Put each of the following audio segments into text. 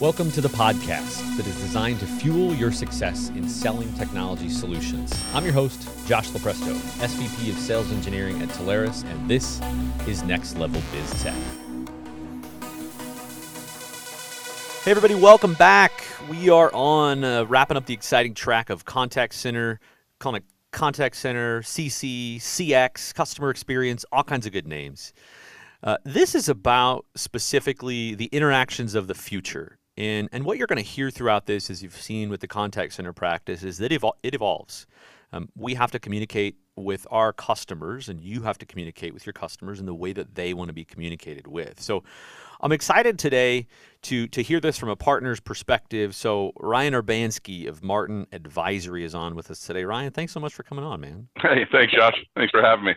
Welcome to the podcast that is designed to fuel your success in selling technology solutions. I'm your host, Josh Lupresto, SVP of Sales Engineering at Telarus, and this is Next Level BizTech. Hey, everybody, welcome back. We are on uh, wrapping up the exciting track of contact center, calling it contact center, CC, CX, customer experience, all kinds of good names. Uh, this is about specifically the interactions of the future. And, and what you're going to hear throughout this, as you've seen with the contact center practice, is that evol- it evolves. Um, we have to communicate with our customers, and you have to communicate with your customers in the way that they want to be communicated with. So I'm excited today to, to hear this from a partner's perspective. So Ryan Urbanski of Martin Advisory is on with us today. Ryan, thanks so much for coming on, man. Hey, thanks, Josh. Thanks for having me.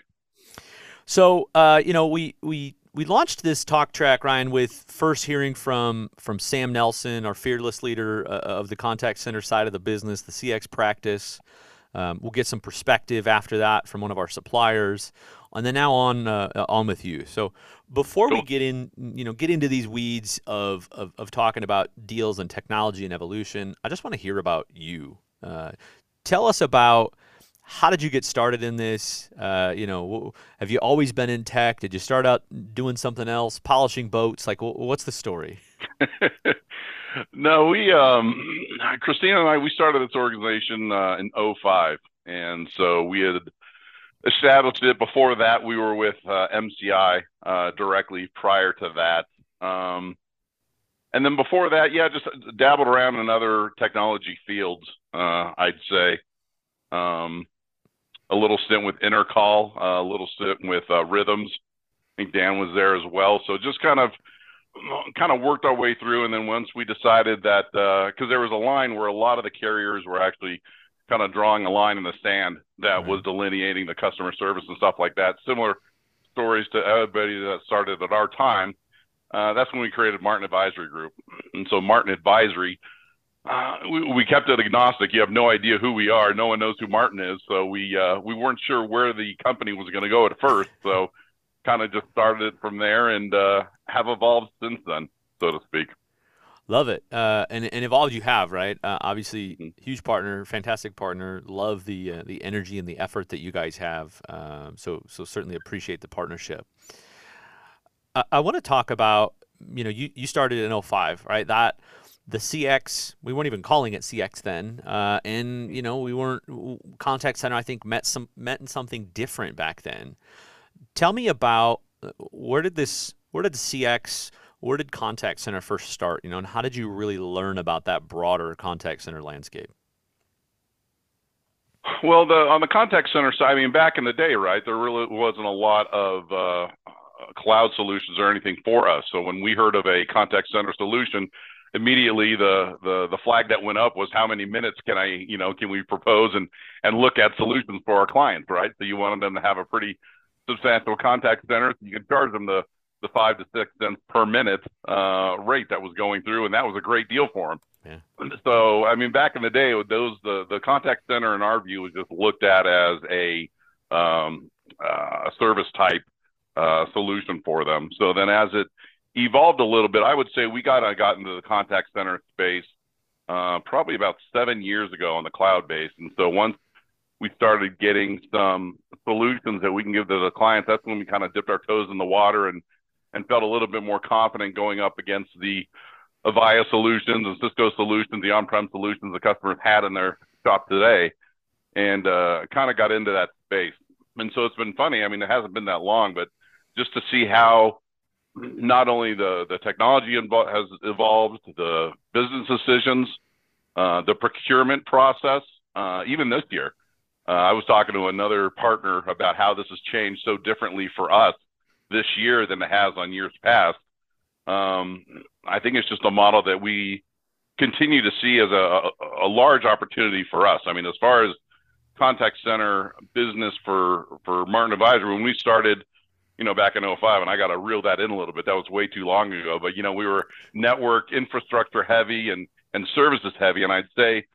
So, uh, you know, we, we we launched this talk track, Ryan, with first hearing from from Sam Nelson, our fearless leader uh, of the contact center side of the business, the CX practice. Um, we'll get some perspective after that from one of our suppliers, and then now on uh, on with you. So before cool. we get in, you know, get into these weeds of, of, of talking about deals and technology and evolution, I just want to hear about you. Uh, tell us about how did you get started in this? Uh, you know, have you always been in tech? Did you start out doing something else, polishing boats? Like, what's the story? no, we, um, Christina and I, we started this organization uh, in 05. And so we had established it. Before that, we were with uh, MCI uh, directly prior to that. Um, and then before that, yeah, just dabbled around in other technology fields, uh, I'd say. Um, a little stint with Intercall, uh, a little stint with uh, Rhythms. I think Dan was there as well. So just kind of kind of worked our way through, and then once we decided that because uh, there was a line where a lot of the carriers were actually kind of drawing a line in the sand that right. was delineating the customer service and stuff like that. Similar stories to everybody that started at our time. Uh, that's when we created Martin Advisory Group, and so Martin Advisory uh, we, we, kept it agnostic. You have no idea who we are. No one knows who Martin is. So we uh, we weren't sure where the company was going to go at first. So kind of just started it from there and uh, have evolved since then, so to speak. Love it, uh, and and evolved you have right. Uh, obviously, mm-hmm. huge partner, fantastic partner. Love the uh, the energy and the effort that you guys have. Um, so so certainly appreciate the partnership. I, I want to talk about you know you you started in 05, right? That the CX, we weren't even calling it CX then, uh, and you know we weren't contact center. I think met some meant something different back then. Tell me about uh, where did this, where did the CX, where did contact center first start? You know, and how did you really learn about that broader contact center landscape? Well, the on the contact center side, I mean, back in the day, right, there really wasn't a lot of uh, cloud solutions or anything for us. So when we heard of a contact center solution, immediately the the the flag that went up was how many minutes can I you know can we propose and and look at solutions for our clients right? So you wanted them to have a pretty substantial contact center. So you could charge them the the five to six cents per minute uh, rate that was going through and that was a great deal for them. Yeah. so I mean back in the day those the the contact center in our view was just looked at as a um, uh, service type uh, solution for them. So then as it evolved a little bit. I would say we got I got into the contact center space uh, probably about seven years ago on the cloud base, and so once we started getting some solutions that we can give to the clients, that's when we kind of dipped our toes in the water and and felt a little bit more confident going up against the Avaya solutions and Cisco solutions, the on-prem solutions the customers had in their shop today, and uh, kind of got into that space. And so it's been funny. I mean, it hasn't been that long, but just to see how not only the, the technology has evolved, the business decisions, uh, the procurement process, uh, even this year. Uh, I was talking to another partner about how this has changed so differently for us this year than it has on years past. Um, I think it's just a model that we continue to see as a, a, large opportunity for us. I mean, as far as contact center business for for Martin Advisory, when we started you know, back in 05, and I got to reel that in a little bit. That was way too long ago. But, you know, we were network infrastructure heavy and, and services heavy. And I'd say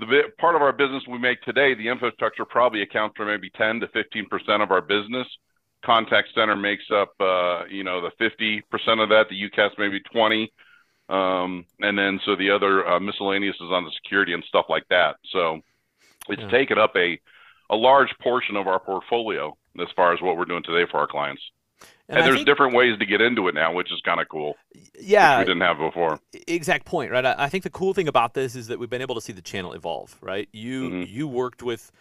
the bit, part of our business we make today, the infrastructure probably accounts for maybe 10 to 15% of our business. Contact center makes up, uh, you know, the 50% of that, the UCaaS maybe 20. Um, and then so the other uh, miscellaneous is on the security and stuff like that. So it's yeah. taken up a a large portion of our portfolio as far as what we're doing today for our clients. And, and there's think, different ways to get into it now, which is kind of cool. Yeah, we didn't have before. Exact point, right? I, I, think the cool thing about this is that we've been able to see the channel evolve, right? You mm-hmm. you worked with,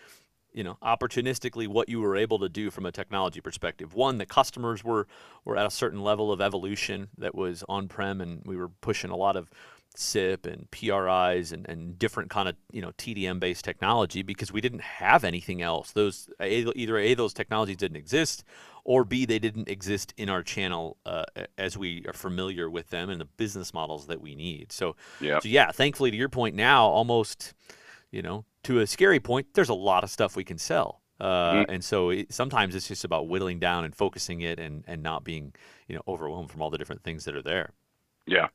you know, opportunistically what you were able to do from a technology perspective. One, the customers were were at a certain level of evolution that was on prem, and we were pushing a lot of SIP and PRIs and, and different kind of you know TDM based technology because we didn't have anything else. Those either a those technologies didn't exist, or b they didn't exist in our channel uh, as we are familiar with them and the business models that we need. So yeah, so yeah. Thankfully, to your point now, almost you know to a scary point, there's a lot of stuff we can sell. Uh, mm-hmm. And so it, sometimes it's just about whittling down and focusing it and, and not being, you know, overwhelmed from all the different things that are there. Yeah.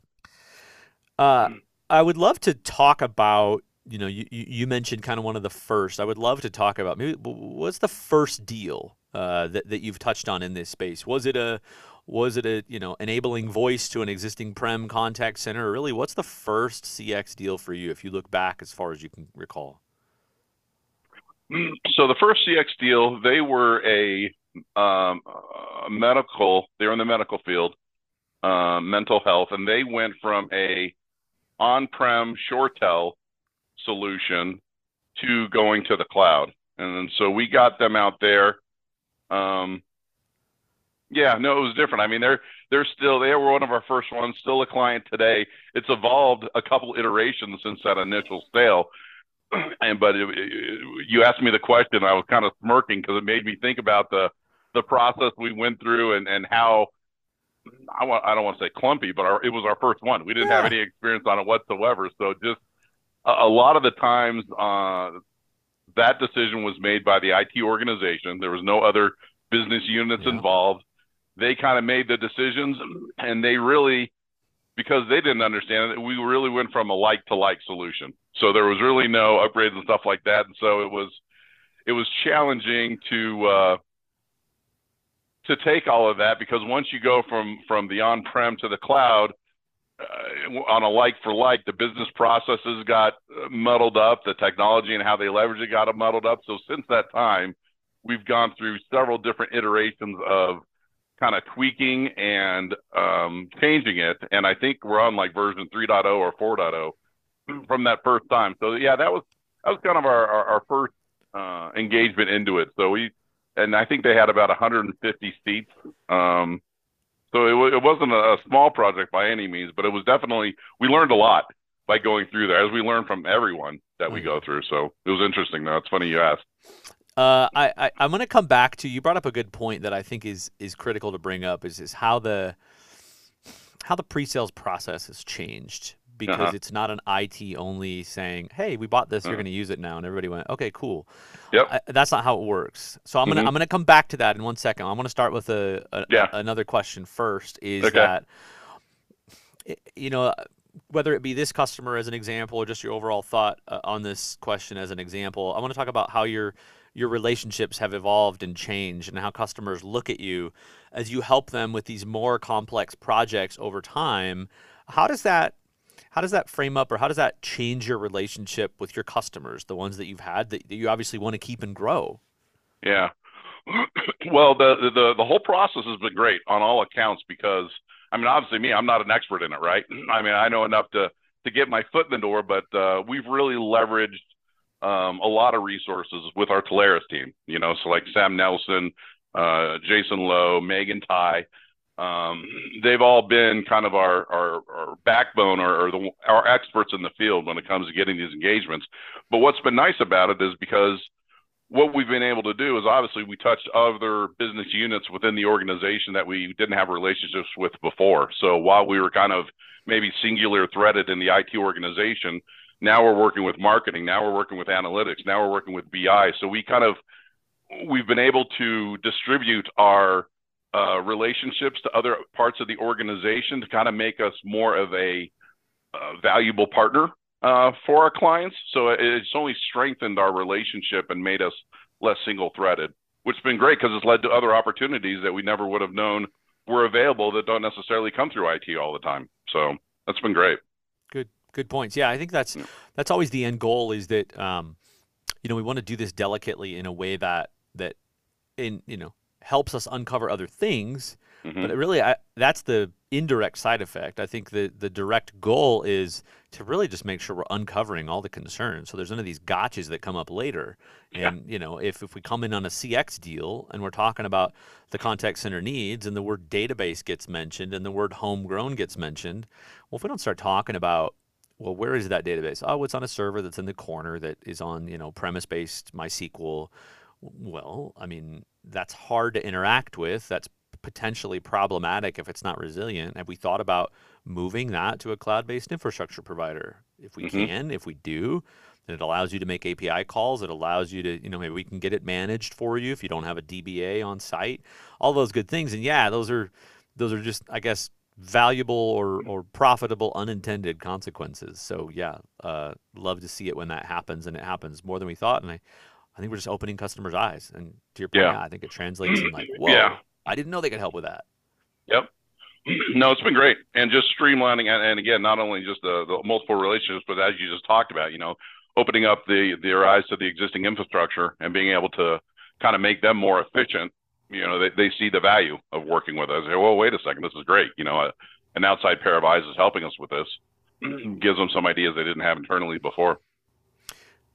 Uh, mm. I would love to talk about. You know, you, you mentioned kind of one of the first. I would love to talk about maybe what's the first deal uh, that that you've touched on in this space? Was it a was it a you know enabling voice to an existing prem contact center? Or really, what's the first CX deal for you if you look back as far as you can recall? Mm, so the first CX deal, they were a, um, a medical. They're in the medical field, uh, mental health, and they went from a on-prem ShoreTel solution to going to the cloud. And so we got them out there. Um, yeah, no, it was different. I mean, they're they're still they were one of our first ones, still a client today. It's evolved a couple iterations since that initial sale. And but it, it, you asked me the question, I was kind of smirking because it made me think about the the process we went through and and how I want I don't want to say clumpy, but our, it was our first one. We didn't yeah. have any experience on it whatsoever. So just a, a lot of the times, uh, that decision was made by the IT organization. There was no other business units yeah. involved. They kind of made the decisions, and they really, because they didn't understand it, we really went from a like to like solution. So there was really no upgrades and stuff like that, and so it was it was challenging to. Uh, to take all of that because once you go from from the on-prem to the cloud uh, on a like for like, the business processes got muddled up, the technology and how they leverage it got muddled up. So since that time, we've gone through several different iterations of kind of tweaking and um, changing it. And I think we're on like version 3.0 or 4.0 from that first time. So yeah, that was that was kind of our our, our first uh, engagement into it. So we and I think they had about 150 seats. Um, so it, it wasn't a, small project by any means, but it was definitely we learned a lot by going through there, as we learn from everyone that we go through. So it was interesting. Though it's funny you asked. Uh, I, I I'm going to come back to you. Brought up a good point that I think is is critical to bring up is is how the how the pre-sales process has changed because uh-huh. it's not an IT only saying, "Hey, we bought this, uh-huh. you're going to use it now," and everybody went, "Okay, cool." Yep. I, that's not how it works. So I'm mm-hmm. gonna I'm gonna come back to that in one second. I'm gonna start with a, a, yeah. a another question first. Is okay. that you know whether it be this customer as an example or just your overall thought uh, on this question as an example, I want to talk about how your your relationships have evolved and changed and how customers look at you as you help them with these more complex projects over time. How does that how does that frame up or how does that change your relationship with your customers, the ones that you've had that, you obviously want to keep and grow? Yeah. well, the, the the whole process has been great on all accounts because I mean, obviously, me, I'm not an expert in it, right? I mean, I know enough to to get my foot in the door, but uh, we've really leveraged um, a lot of resources with our Telarus team. You know, so like Sam Nelson, uh, Jason Lowe, Megan Ty. Um, they've all been kind of our our, our backbone or, or the, our experts in the field when it comes to getting these engagements. But what's been nice about it is because what we've been able to do is obviously we touched other business units within the organization that we didn't have relationships with before. So while we were kind of maybe singular threaded in the IT organization, now we're working with marketing, now we're working with analytics, now we're working with BI. So we kind of we've been able to distribute our uh, relationships to other parts of the organization to kind of make us more of a uh, valuable partner uh, for our clients. So it's only strengthened our relationship and made us less single threaded, which has been great because it's led to other opportunities that we never would have known were available that don't necessarily come through IT all the time. So that's been great. Good, good points. Yeah, I think that's yeah. that's always the end goal. Is that um, you know we want to do this delicately in a way that that in you know helps us uncover other things. Mm-hmm. But really, I, that's the indirect side effect. I think the the direct goal is to really just make sure we're uncovering all the concerns. So there's none of these gotchas that come up later. And you know, if if we come in on a CX deal and we're talking about the contact center needs and the word database gets mentioned and the word homegrown gets mentioned, well, if we don't start talking about well, where is that database? Oh, it's on a server that's in the corner that is on, you know, premise-based MySQL. Well, I mean, that's hard to interact with. That's potentially problematic if it's not resilient. Have we thought about moving that to a cloud-based infrastructure provider? If we mm-hmm. can, if we do, then it allows you to make API calls. It allows you to, you know, maybe we can get it managed for you if you don't have a DBA on site. All those good things. And yeah, those are those are just, I guess, valuable or, or profitable unintended consequences. So yeah, uh, love to see it when that happens, and it happens more than we thought. And I, I think we're just opening customers' eyes. And to your point, yeah. I think it translates in like, whoa, yeah. I didn't know they could help with that. Yep. No, it's been great, and just streamlining, and, and again, not only just the, the multiple relationships, but as you just talked about, you know, opening up the their eyes to the existing infrastructure and being able to kind of make them more efficient. You know, they, they see the value of working with us. They say, well, wait a second, this is great. You know, a, an outside pair of eyes is helping us with this. Gives them some ideas they didn't have internally before.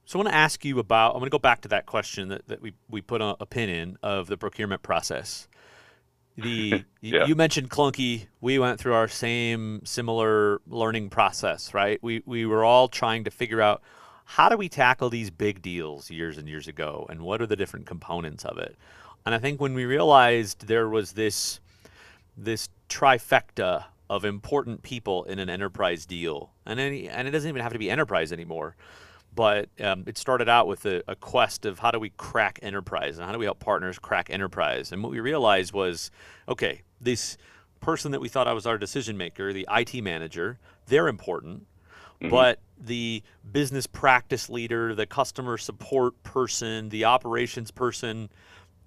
So I want to ask you about. I'm going to go back to that question that, that we we put a, a pin in of the procurement process the yeah. you mentioned clunky we went through our same similar learning process right we we were all trying to figure out how do we tackle these big deals years and years ago and what are the different components of it and i think when we realized there was this this trifecta of important people in an enterprise deal and any, and it doesn't even have to be enterprise anymore but um, it started out with a, a, quest of how do we crack enterprise and how do we help partners crack enterprise. And what we realized was, okay, this person that we thought I was our decision maker, the IT manager, they're important. Mm-hmm. But the business practice leader, the customer support person, the operations person,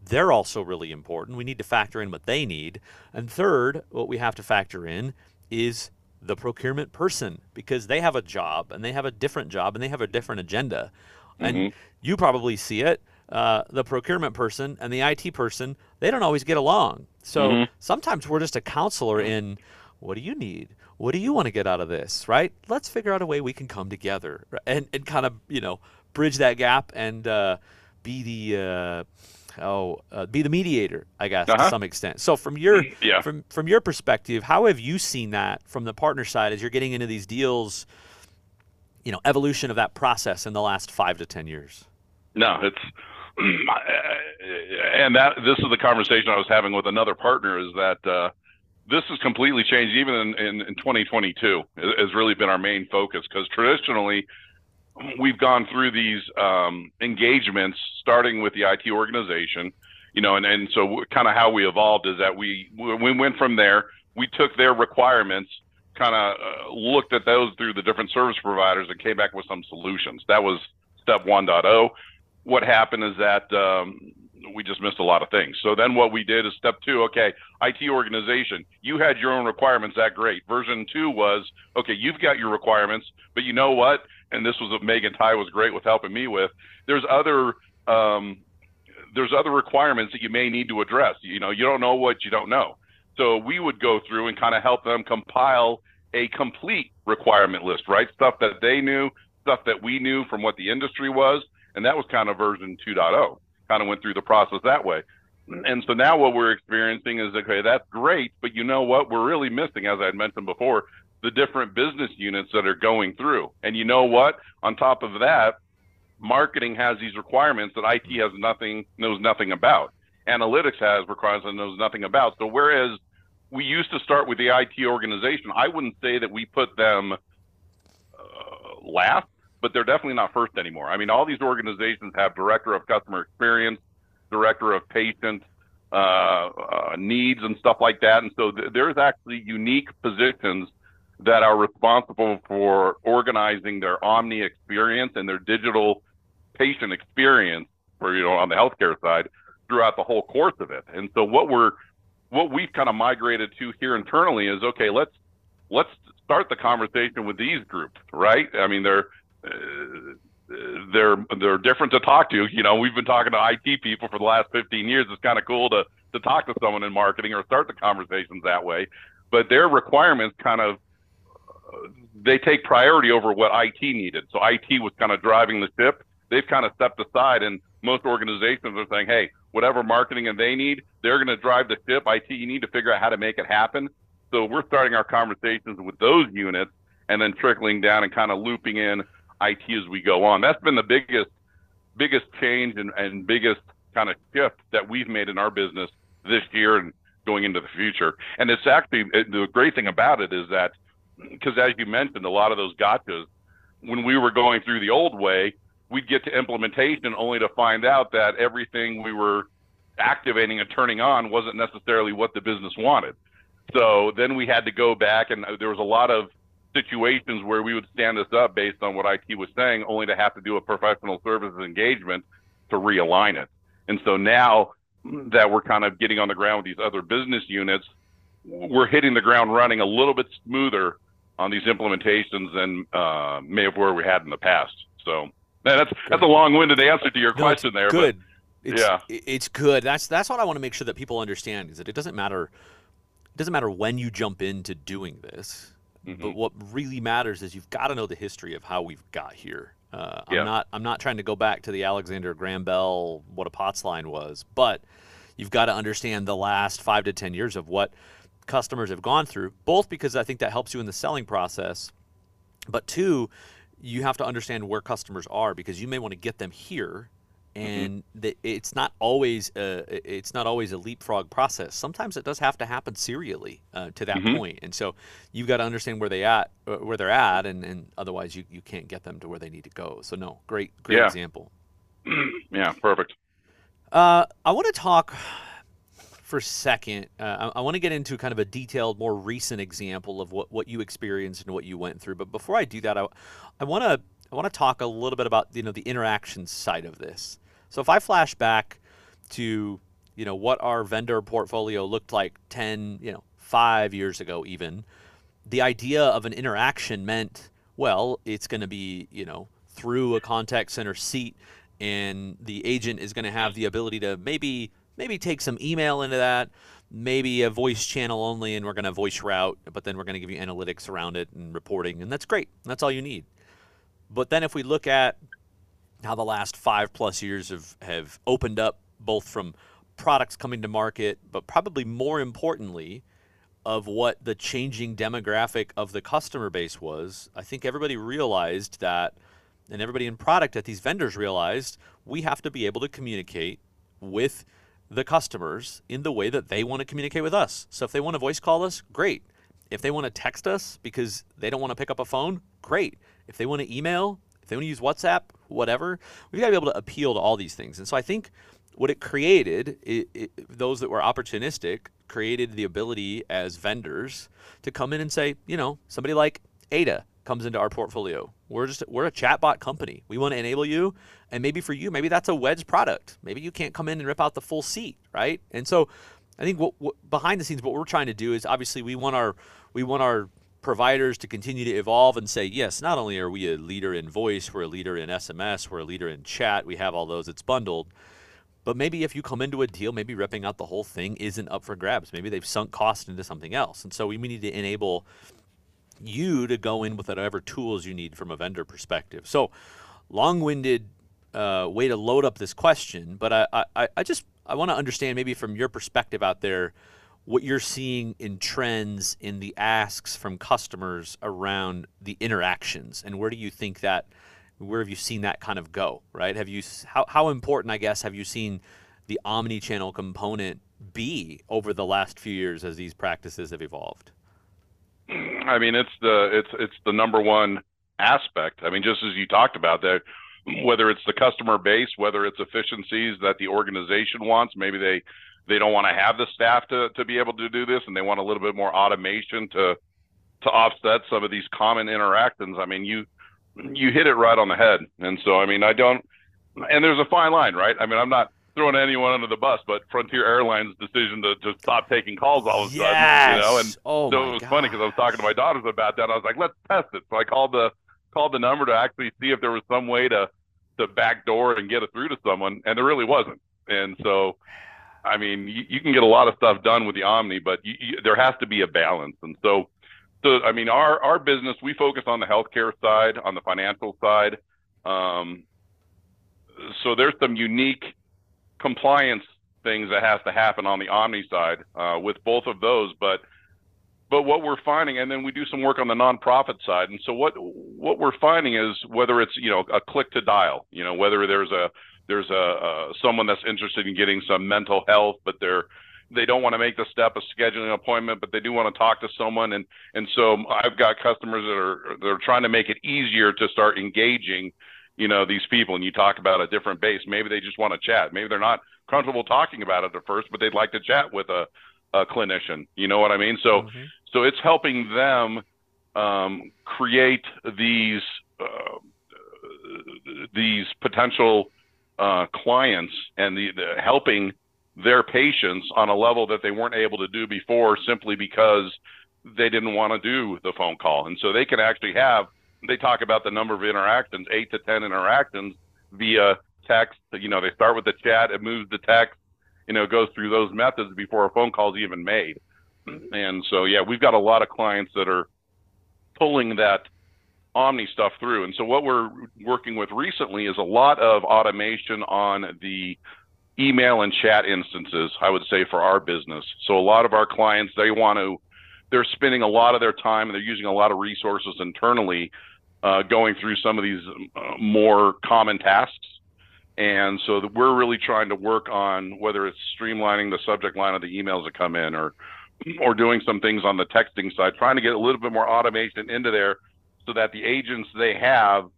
they're also really important. We need to factor in what they need. And third, what we have to factor in is the procurement person because they have a job and they have a different job and they have a different agenda. Mm-hmm. And you probably see it. Uh, the procurement person and the IT person, they don't always get along. So mm-hmm. sometimes we're just a counselor in what do you need? What do you want to get out of this? Right? Let's figure out a way we can come together and, and kind of, you know, bridge that gap and uh, be the. Uh, oh, uh, be the mediator, I guess, uh-huh. to some extent. So from your yeah. from from your perspective, how have you seen that from the partner side as you're getting into these deals? You know, evolution of that process in the last five to ten years. No, it's and that this is the conversation I was having with another partner is that uh, this has completely changed even in, in, in 2022 has really been our main focus because traditionally we've gone through these um, engagements, starting with the IT organization, you know, and, and so kind of how we evolved is that we we went from there. We took their requirements, kind of uh, looked at those through the different service providers, and came back with some solutions. That was step 1.0. What happened is that um, we just missed a lot of things. So then what we did is step two, okay, IT organization, you had your own requirements, that great. Version two was, okay, you've got your requirements, but you know what? And this was what Megan Ty was great with helping me with. There's other um, there's other requirements that you may need to address. You know, you don't know what you don't know. So we would go through and kind of help them compile a complete requirement list, right? Stuff that they knew, stuff that we knew from what the industry was, and that was kind of version 2.0 kind of went through the process that way. And so now what we're experiencing is okay, that's great, but you know what? We're really missing, as I had mentioned before, the different business units that are going through. And you know what? On top of that, marketing has these requirements that IT has nothing knows nothing about. Analytics has requirements that knows nothing about. So whereas we used to start with the IT organization, I wouldn't say that we put them uh, last but they're definitely not first anymore. I mean, all these organizations have director of customer experience, director of patient uh, uh, needs, and stuff like that. And so th- there's actually unique positions that are responsible for organizing their omni experience and their digital patient experience, for you know, on the healthcare side, throughout the whole course of it. And so what we're what we've kind of migrated to here internally is okay, let's let's start the conversation with these groups, right? I mean, they're uh, they're they're different to talk to. You know, we've been talking to IT people for the last 15 years. It's kind of cool to to talk to someone in marketing or start the conversations that way. But their requirements kind of they take priority over what IT needed. So IT was kind of driving the ship. They've kind of stepped aside, and most organizations are saying, "Hey, whatever marketing and they need, they're going to drive the ship. IT, you need to figure out how to make it happen." So we're starting our conversations with those units, and then trickling down and kind of looping in IT as we go on. That's been the biggest biggest change and, and biggest kind of shift that we've made in our business this year and going into the future. And it's actually the great thing about it is that because as you mentioned, a lot of those gotchas, when we were going through the old way, we'd get to implementation only to find out that everything we were activating and turning on wasn't necessarily what the business wanted. So then we had to go back, and there was a lot of situations where we would stand this up based on what IT was saying, only to have to do a professional services engagement to realign it. And so now that we're kind of getting on the ground with these other business units, we're hitting the ground running a little bit smoother on these implementations than uh, may have where we had in the past. So that's that's a long-winded answer to your no, question there. Good. But, it's, yeah, it's good. That's that's what I want to make sure that people understand is that it doesn't matter. It doesn't matter when you jump into doing this, mm-hmm. but what really matters is you've got to know the history of how we've got here. Uh, I'm not I'm not trying to go back to the Alexander Graham Bell what a POTS line was, but you've got to understand the last five to ten years of what customers have gone through, both because I think that helps you in the selling process, but two, you have to understand where customers are because you may want to get them here mm-hmm. and mm-hmm. the, it's not always a, it's not always a leapfrog process. Sometimes it does have to happen serially uh, to that mm-hmm. point. and so you've got to understand where they at uh, where they're at, and, and otherwise you, you can't get them to where they need to go. So no, great great yeah. example. yeah, perfect. Uh, I want to talk for a second, uh, I, I want to get into kind of a detailed, more recent example of what, what you experienced and what you went through. But before I do that, I, I want to I want to talk a little bit about you know the interaction side of this. So if I flash back to you know what our vendor portfolio looked like 10 you know 5 years ago even the idea of an interaction meant well it's going to be you know through a contact center seat and the agent is going to have the ability to maybe maybe take some email into that, maybe a voice channel only, and we're going to voice route, but then we're going to give you analytics around it and reporting, and that's great. That's all you need. But then if we look at how the last five plus years have, have opened up both from products coming to market, but probably more importantly, of what the changing demographic of the customer base was, I think everybody realized that, and everybody in product at these vendors realized, we have to be able to communicate with the customers in the way that they want to communicate with us. So if they want to voice call us, great. If they want to text us because they don't want to pick up a phone, great. If they want to email, if they want to use WhatsApp, whatever, we've got to be able to appeal to all these things. And so I think what it created, it, it, those that were opportunistic, created the ability as vendors to come in and say, you know, somebody like Ada comes into our portfolio. We're just we're a chatbot company. We want to enable you, and maybe for you, maybe that's a wedge product. Maybe you can't come in and rip out the full seat, right? And so, I think what, what behind the scenes, what we're trying to do is obviously we want our we want our providers to continue to evolve and say, yes, not only are we a leader in voice, we're a leader in SMS, we're a leader in chat, we have all those, it's bundled. But maybe if you come into a deal, maybe ripping out the whole thing isn't up for grabs. Maybe they've sunk cost into something else. And so we need to enable you to go in with whatever tools you need from a vendor perspective. So, long-winded uh, way to load up this question, but I, I, I just I want to understand maybe from your perspective out there what you're seeing in trends in the asks from customers around the interactions, and where do you think that where have you seen that kind of go? Right? Have you how how important I guess have you seen the omni-channel component be over the last few years as these practices have evolved? I mean, it's the it's it's the number one aspect. I mean, just as you talked about that, whether it's the customer base, whether it's efficiencies that the organization wants, maybe they they don't want to have the staff to to be able to do this, and they want a little bit more automation to to offset some of these common interactions. I mean, you you hit it right on the head. And so, I mean, I don't, and there's a fine line, right? I mean, I'm not throwing anyone under the bus, but Frontier Airlines' decision to just stop taking calls all of a yes. sudden, you know, and oh so it was God. funny because I was talking to my daughters about that. I was like, let's test it. So I called the called the number to actually see if there was some way to to backdoor and get it through to someone, and there really wasn't. And so, I mean, you, you can get a lot of stuff done with the Omni, but you, you, there has to be a balance. And so, so I mean, our our business we focus on the healthcare side, on the financial side. Um, so there's some unique compliance things that has to happen on the Omni side uh, with both of those, but but what we're finding, and then we do some work on the nonprofit side, and so what what we're finding is whether it's you know a click to dial, you know whether there's a there's a, a someone that's interested in getting some mental health, but they're they don't want to make the step of scheduling an appointment, but they do want to talk to someone, and and so I've got customers that are that are trying to make it easier to start engaging, you know, these people. And you talk about a different base. Maybe they just want to chat. Maybe they're not comfortable talking about it at first, but they'd like to chat with a, a clinician. You know what I mean? So Mhm. so it's helping them um, create these uh, these potential uh, clients and the, the helping their patients on a level that they weren't able to do before simply because they didn't want to do the phone call. And so they can actually have they talk about the number of interactions, eight to ten interactions via text. You know, they start with the chat, it moves to text, you know, goes through those methods before a phone call is even made. And so, yeah, we've got a lot of clients that are pulling that Omni stuff through. And so, what we're working with recently is a lot of automation on the email and chat instances, I would say, for our business. So, a lot of our clients, they want to, they're spending a lot of their time and they're using a lot of resources internally uh, going through some of these uh, more common tasks. And so we're really trying to work on whether it's streamlining the subject line of the emails that come in or or doing some things on the texting side, trying to get a little bit more automation into there so that the agents they have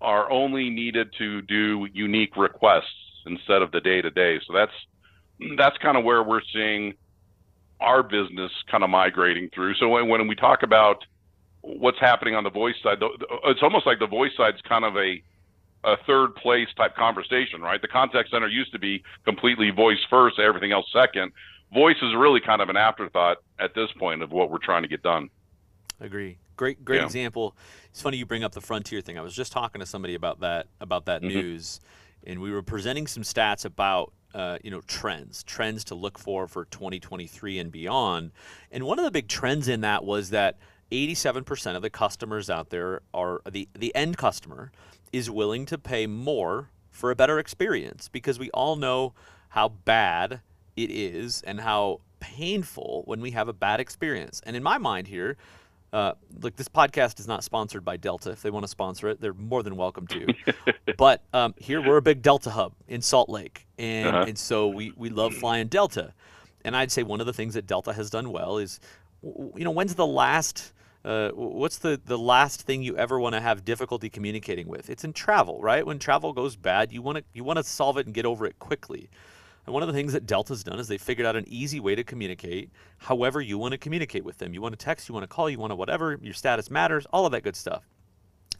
are only needed to do unique requests instead of the day to day. So that's that's kind of where we're seeing our business kind of migrating through. So when, when we talk about what's happening on the voice side, it's almost like the voice side's kind of a a third place type conversation, right? The contact center used to be completely voice first, everything else second. Voice is really kind of an afterthought at this point of what we're trying to get done. Agree. Great, great Yeah. example. It's funny you bring up the frontier thing. I was just talking to somebody about that about that Mhm. news, and we were presenting some stats about uh, you know trends, trends to look for for 2023 and beyond. And one of the big trends in that was that 87% of the customers out there are the the end customer is willing to pay more for a better experience because we all know how bad it is and how painful when we have a bad experience. And in my mind here, uh, look, this podcast is not sponsored by Delta. If they want to sponsor it, they're more than welcome to. but um, here we're a big Delta hub in Salt Lake, and Uh-huh. and so we we love flying Delta. And I'd say one of the things that Delta has done well is, you know, when's the last uh, what's the, the last thing you ever want to have difficulty communicating with? It's in travel, right? When travel goes bad, you want to you want to solve it and get over it quickly. And one of the things that Delta's done is they figured out an easy way to communicate however you want to communicate with them. You want to text, you want to call, you want to whatever, your status matters, all of that good stuff.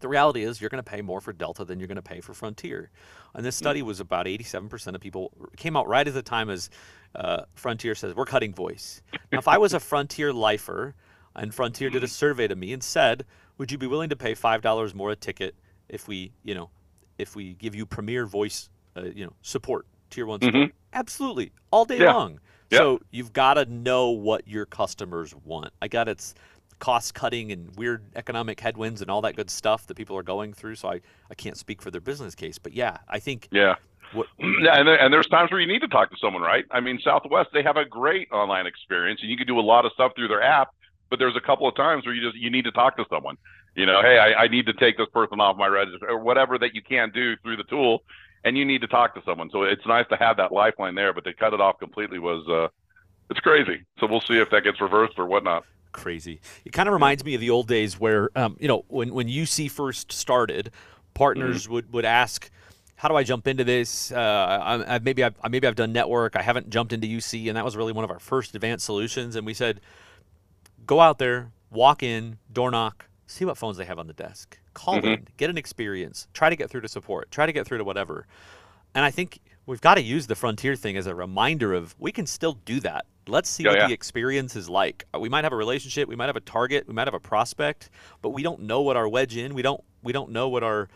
The reality is you're going to pay more for Delta than you're going to pay for Frontier. And this study was about 87% of people came out right at the time as uh, Frontier says, we're cutting voice. Now, if I was a Frontier lifer and Frontier did a survey to me and said, would you be willing to pay $5 more a ticket if we, you know, if we give you premier voice, uh, you know, support, tier one support? Mhm. Absolutely, all day Yeah. long. Yeah. So you've got to know what your customers want. I got it's cost cutting and weird economic headwinds and all that good stuff that people are going through. So I, I can't speak for their business case, but yeah, I think Yeah. what Yeah, and, there, and there's times where you need to talk to someone, right? I mean, Southwest they have a great online experience, and you can do a lot of stuff through their app. But there's a couple of times where you just you need to talk to someone. You know, hey, I, I need to take this person off my register, or whatever that you can't do through the tool, and you need to talk to someone. So it's nice to have that lifeline there. But to cut it off completely was uh, it's crazy. So we'll see if that gets reversed or whatnot. crazy. It kind of reminds me of the old days where, um, you know, when, when UC first started, partners would, would ask, how do I jump into this? Uh, I, I, maybe I've, I- maybe I've done network. I haven't jumped into UC, and that was really one of our first advanced solutions. And we said, go out there, walk in, door knock, see what phones they have on the desk, call Mhm. in, get an experience, try to get through to support, try to get through to whatever. And I think We've got to use the frontier thing as a reminder of we can still do that. Let's see Yeah, what yeah. the experience is like. Uh, We might have a relationship, we might have a target, we might have a prospect, but we don't know what our wedge in. We don't we don't know what our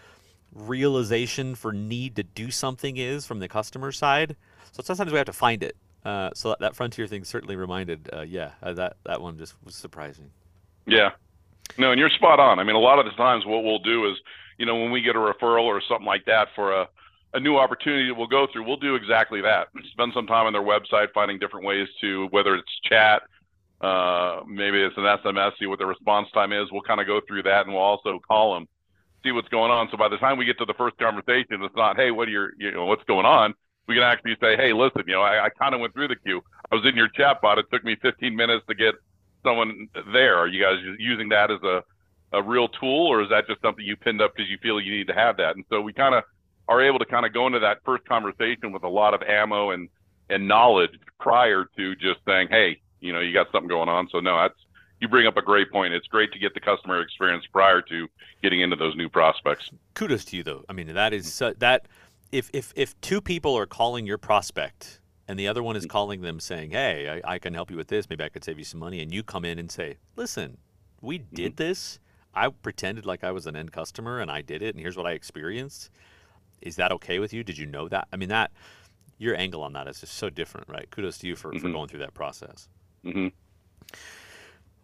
realization for need to do something is from the customer side. So sometimes we have to find it. Uh, so that, that frontier thing certainly reminded. Uh, yeah, uh, that that one just was surprising. Yeah. No, and you're spot on. I mean, a lot of the times what we'll do is, you know, when we get a referral or something like that for a, a new opportunity that we'll go through, we'll do exactly that. Spend some time on their website finding different ways to, whether it's chat, uh, maybe it's an SMS, see what the response time is. We'll kind of go through that and we'll also call them, see what's going on. So by the time we get to the first conversation, it's not, hey, what are your, you know, what's going on? We can actually say, hey, listen, you know, I, I kind of went through the queue. I was in your chat bot. It took me 15 minutes to get someone there? Are you guys using that as a, a real tool, or is that just something you pinned up because you feel you need to have that? And so we kind of are able to kind of go into that first conversation with a lot of ammo and and knowledge prior to just saying, hey, you know, you got something going on. So no, that's you bring up a great point. It's great to get the customer experience prior to getting into those new prospects. kudos to you though. I mean, that is su- that if if if two people are calling your prospect and the other one is calling them saying, "Hey, I, I can help you with this. Maybe I could save you some money," and you come in and say, "Listen, we did this. I pretended like I was an end customer and I did it, and here's what I experienced. Is that okay with you? Did you know that? I mean, that your angle on that is just so different, right? Kudos to you for, for Mhm. going through that process. hmm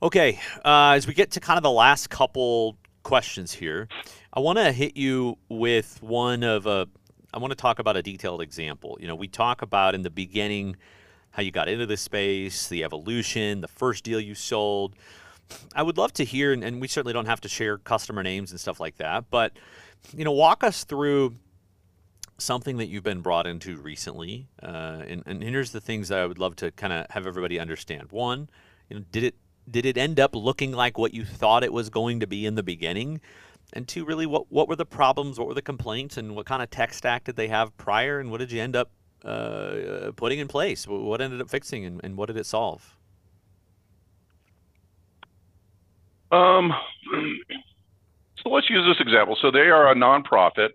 Okay, uh, as we get to kind of the last couple questions here, I want to hit you with one of a. I want to talk about a detailed example. You know, we talk about in the beginning how you got into this space, the evolution, the first deal you sold. I would love to hear, and, and we certainly don't have to share customer names and stuff like that, but you know, walk us through something that you've been brought into recently. Uh, and, and here's the things that I would love to kind of have everybody understand. One, you know, did it did it end up looking like what you thought it was going to be in the beginning? And two, really, what what were the problems? What were the complaints? And what kind of tech stack did they have prior? And what did you end up uh, putting in place? What ended up fixing, and, and what did it solve? Um, so let's use this example. So they are a nonprofit,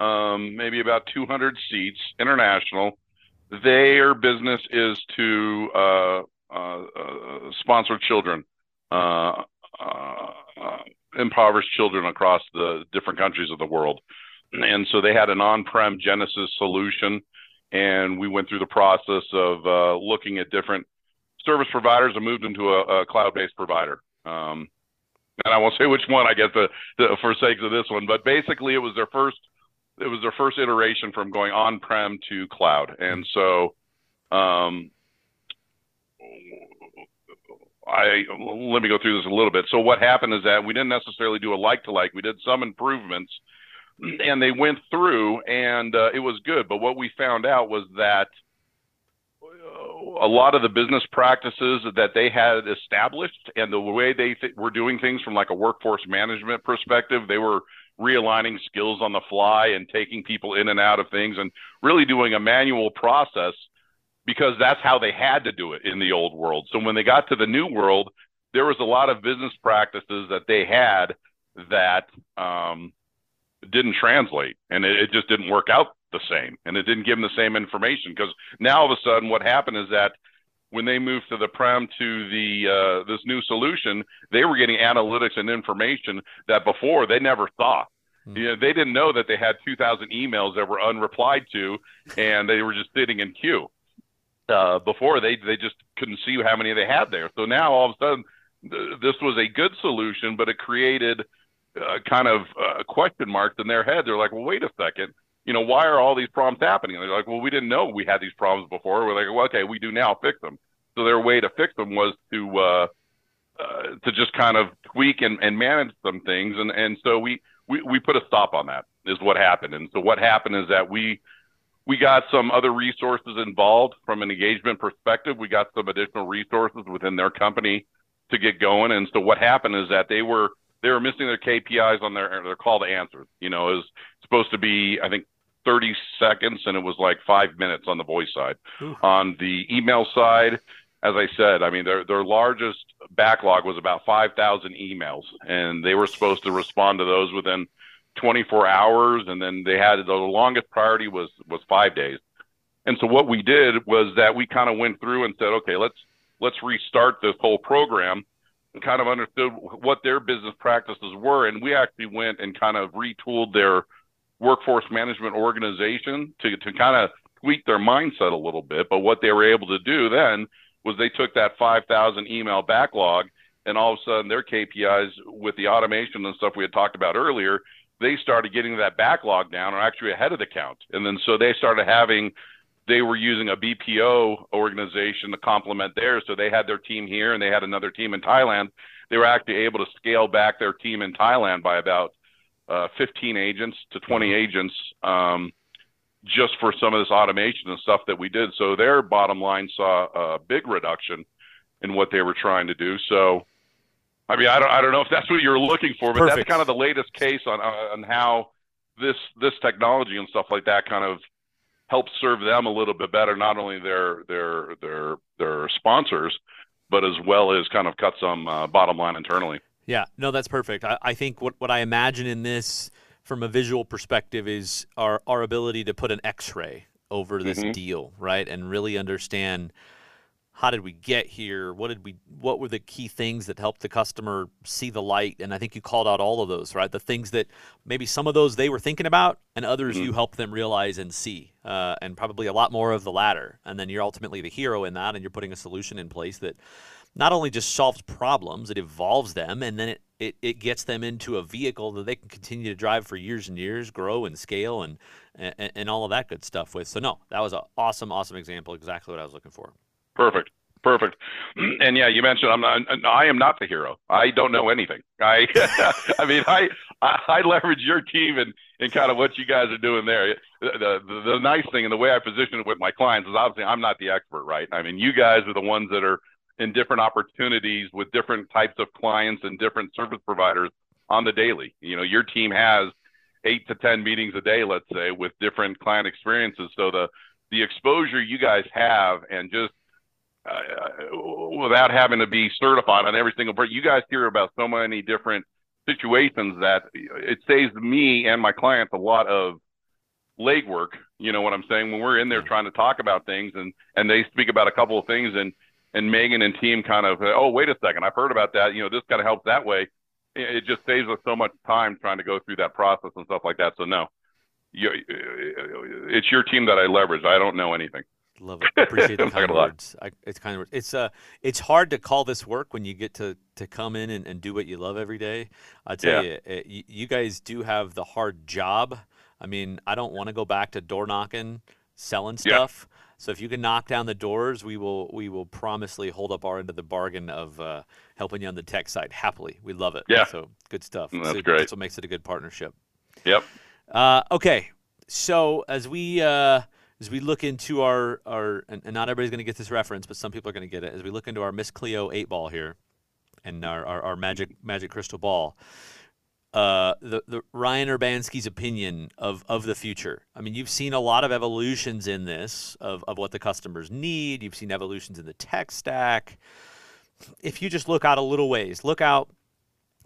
um, maybe about 200 seats, international. Their business is to uh, uh, uh, sponsor children, uh, uh, uh, impoverished children across the different countries of the world. And so they had an on-prem Genesys solution, and we went through the process of uh, looking at different service providers and moved into a, a cloud-based provider. Um, and I won't say which one, I guess, the, the, for of this one, but basically it was their first, it was their first iteration from going on-prem to cloud, and so, um, I let me go through this a little bit. So what happened is that we didn't necessarily do a like-to-like. We did some improvements, and they went through, and uh, it was good. But what we found out was that a lot of the business practices that they had established and the way they th- were doing things from like a workforce management perspective, they were realigning skills on the fly and taking people in and out of things and really doing a manual process because that's how they had to do it in the old world. So when they got to the new world, there was a lot of business practices that they had that um, didn't translate. And it, it just didn't work out the same. And it didn't give them the same information. Because now all of a sudden what happened is that when they moved to the prem to the uh, this new solution they were getting analytics and information that before they never saw Hmm. you know, they didn't know that they had 2000 emails that were unreplied to and they were just sitting in queue uh, before they they just couldn't see how many they had there so now all of a sudden th- this was a good solution but it created uh, kind of uh, question marks in their head they're like well wait a second you know, why are all these problems happening? And they're like, well, we didn't know we had these problems before. We're like, well, okay, we do now fix them. So their way to fix them was to uh, uh, to just kind of tweak and, and manage some things, and and so we, we we put a stop on that. Is what happened. And so what happened is that we we got some other resources involved from an engagement perspective. We got some additional resources within their company to get going. And so what happened is that they were they were missing their KPIs on their their call to answers. You know, it was supposed to be I think 30 seconds and it was like five minutes on the voice side. Ooh. On the email side, as I said, I mean their their largest backlog was about 5,000 emails, and they were supposed to respond to those within 24 hours, and then they had the longest priority was was five days. And so what we did was that we kind of went through and said, okay, let's let's restart this whole program and kind of understood what their business practices were. And we actually went and kind of retooled their workforce management organization to, to kind of tweak their mindset a little bit. But what they were able to do then was they took that 5,000 email backlog and all of a sudden their KPIs with the automation and stuff we had talked about earlier, they started getting that backlog down or actually ahead of the count. And then so they started having they were using a BPO organization to complement theirs. So they had their team here and they had another team in Thailand. They were actually able to scale back their team in Thailand by about uh, 15 agents to 20 mm-hmm. agents um, just for some of this automation and stuff that we did. So their bottom line saw a big reduction in what they were trying to do. So, I mean, I don't, I don't know if that's what you're looking for, but Perfect. that's kind of the latest case on on how this this technology and stuff like that kind of helps serve them a little bit better, not only their their their their sponsors, but as well as kind of cut some uh, bottom line internally. Yeah, no, that's perfect. I, I think what, what I imagine in this from a visual perspective is our, our ability to put an x-ray over this mm-hmm. deal, right? And really understand how did we get here? What did we what were the key things that helped the customer see the light? And I think you called out all of those, right? The things that maybe some of those they were thinking about and others mm-hmm. you helped them realize and see. Uh, and probably a lot more of the latter. And then you're ultimately the hero in that and you're putting a solution in place that not only just solves problems, it evolves them and then it, it, it gets them into a vehicle that they can continue to drive for years and years, grow and scale and, and, and all of that good stuff with. So no, that was an awesome, awesome example, exactly what I was looking for. Perfect. Perfect. And yeah, you mentioned I'm not, I am not the hero. I don't know anything. I, I mean, I, I leverage your team and, and kind of what you guys are doing there. The, the, the nice thing and the way I position it with my clients is obviously I'm not the expert, right? I mean, you guys are the ones that are in different opportunities with different types of clients and different service providers on the daily. You know, your team has eight to 10 meetings a day, let's say, with different client experiences. So the, the exposure you guys have and just uh, without having to be certified on every single part. You guys hear about so many different situations that it saves me and my clients a lot of legwork. You know what I'm saying? When we're in there trying to talk about things and and they speak about a couple of things and and Megan and team kind of oh wait a second I've heard about that you know this kind of helps that way. It just saves us so much time trying to go through that process and stuff like that. So no, you, it's your team that I leverage. I don't know anything. Love it. Appreciate the kind words. I, it's kind of it's uh it's hard to call this work when you get to to come in and, and do what you love every day. I tell yeah. you, it, you, you guys do have the hard job. I mean, I don't want to go back to door knocking, selling stuff. Yeah. So if you can knock down the doors, we will we will promisely hold up our end of the bargain of uh, helping you on the tech side happily. We love it. Yeah. So good stuff. That's so, great. That's what makes it a good partnership. Yep. Uh, okay. So as we uh, as we look into our, our and, and not everybody's going to get this reference, but some people are going to get it. As we look into our Miss Cleo eight ball here, and our, our, our magic magic crystal ball, uh, the, the Ryan Urbanski's opinion of, of the future. I mean, you've seen a lot of evolutions in this of, of what the customers need. You've seen evolutions in the tech stack. If you just look out a little ways, look out.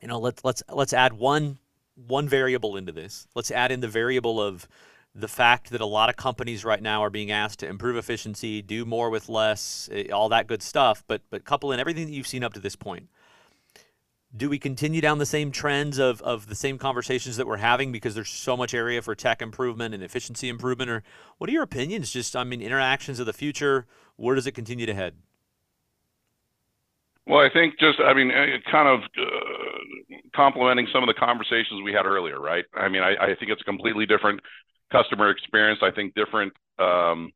You know, let's let's let's add one one variable into this. Let's add in the variable of the fact that a lot of companies right now are being asked to improve efficiency, do more with less, eh, all that good stuff, but but couple in everything that you've seen up to this point. Do we continue down the same trends of, of the same conversations that we're having because there's so much area for tech improvement and efficiency improvement? Or what are your opinions? Just, I mean, interactions of the future, where does it continue to head? Well, I think just, I mean, kind of uh, complementing some of the conversations we had earlier, right? I mean, I, I think it's a completely different customer experience. I think different um,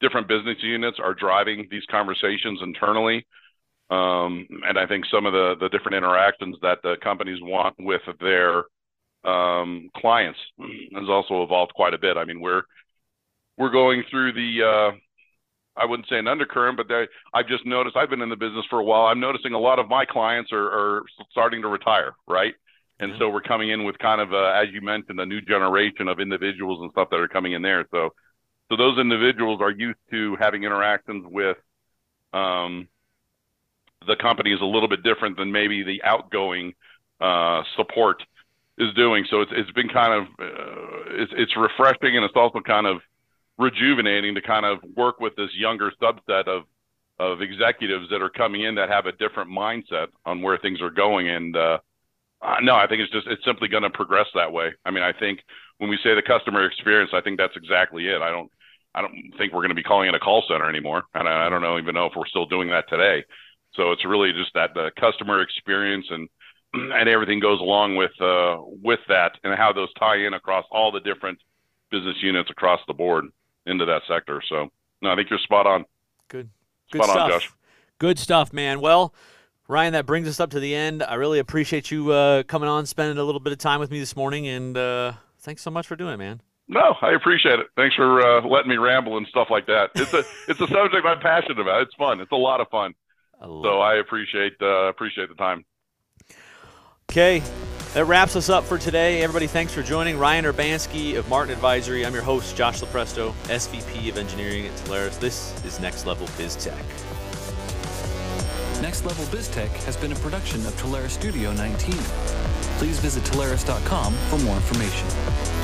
different business units are driving these conversations internally. Um, and I think some of the, the different interactions that the companies want with their um, clients has also evolved quite a bit. I mean, we're we're going through the uh, I wouldn't say an undercurrent, but they, I've just noticed I've been in the business for a while. I'm noticing a lot of my clients are, are starting to retire, right? And so we're coming in with kind of, uh, as you mentioned, a new generation of individuals and stuff that are coming in there. So, so those individuals are used to having interactions with um, the is a little bit different than maybe the outgoing uh, support is doing. So it's it's been kind of uh, it's it's refreshing and it's also kind of rejuvenating to kind of work with this younger subset of of executives that are coming in that have a different mindset on where things are going. And uh, no, I think it's just it's simply going to progress that way. I mean, I think when we say the customer experience, I think that's exactly it. I don't I don't think we're going to be calling it a call center anymore, and I, I don't know even know if we're still doing that today. So it's really just that the customer experience and and everything goes along with uh, with that and how those tie in across all the different business units across the board into that sector. So no, I think you're spot on. Good. Good spot stuff. on, Josh. Good stuff, man. Well, Ryan, that brings us up to the end. I really appreciate you uh, coming on, spending a little bit of time with me this morning, and uh, thanks so much for doing it, man. No, I appreciate it. Thanks for uh, letting me ramble and stuff like that. It's a it's a subject I'm passionate about. It's fun. It's a lot of fun. I so I appreciate uh, appreciate the time. Okay, that wraps us up for today. Everybody, thanks for joining. Ryan Urbanski of Martin Advisory. I'm your host, Josh Lupresto, SVP of Engineering at Telarus. This is Next Level BizTech. Next Level BizTech has been a production of Telarus Studio 19. Please visit Telarus.com for more information.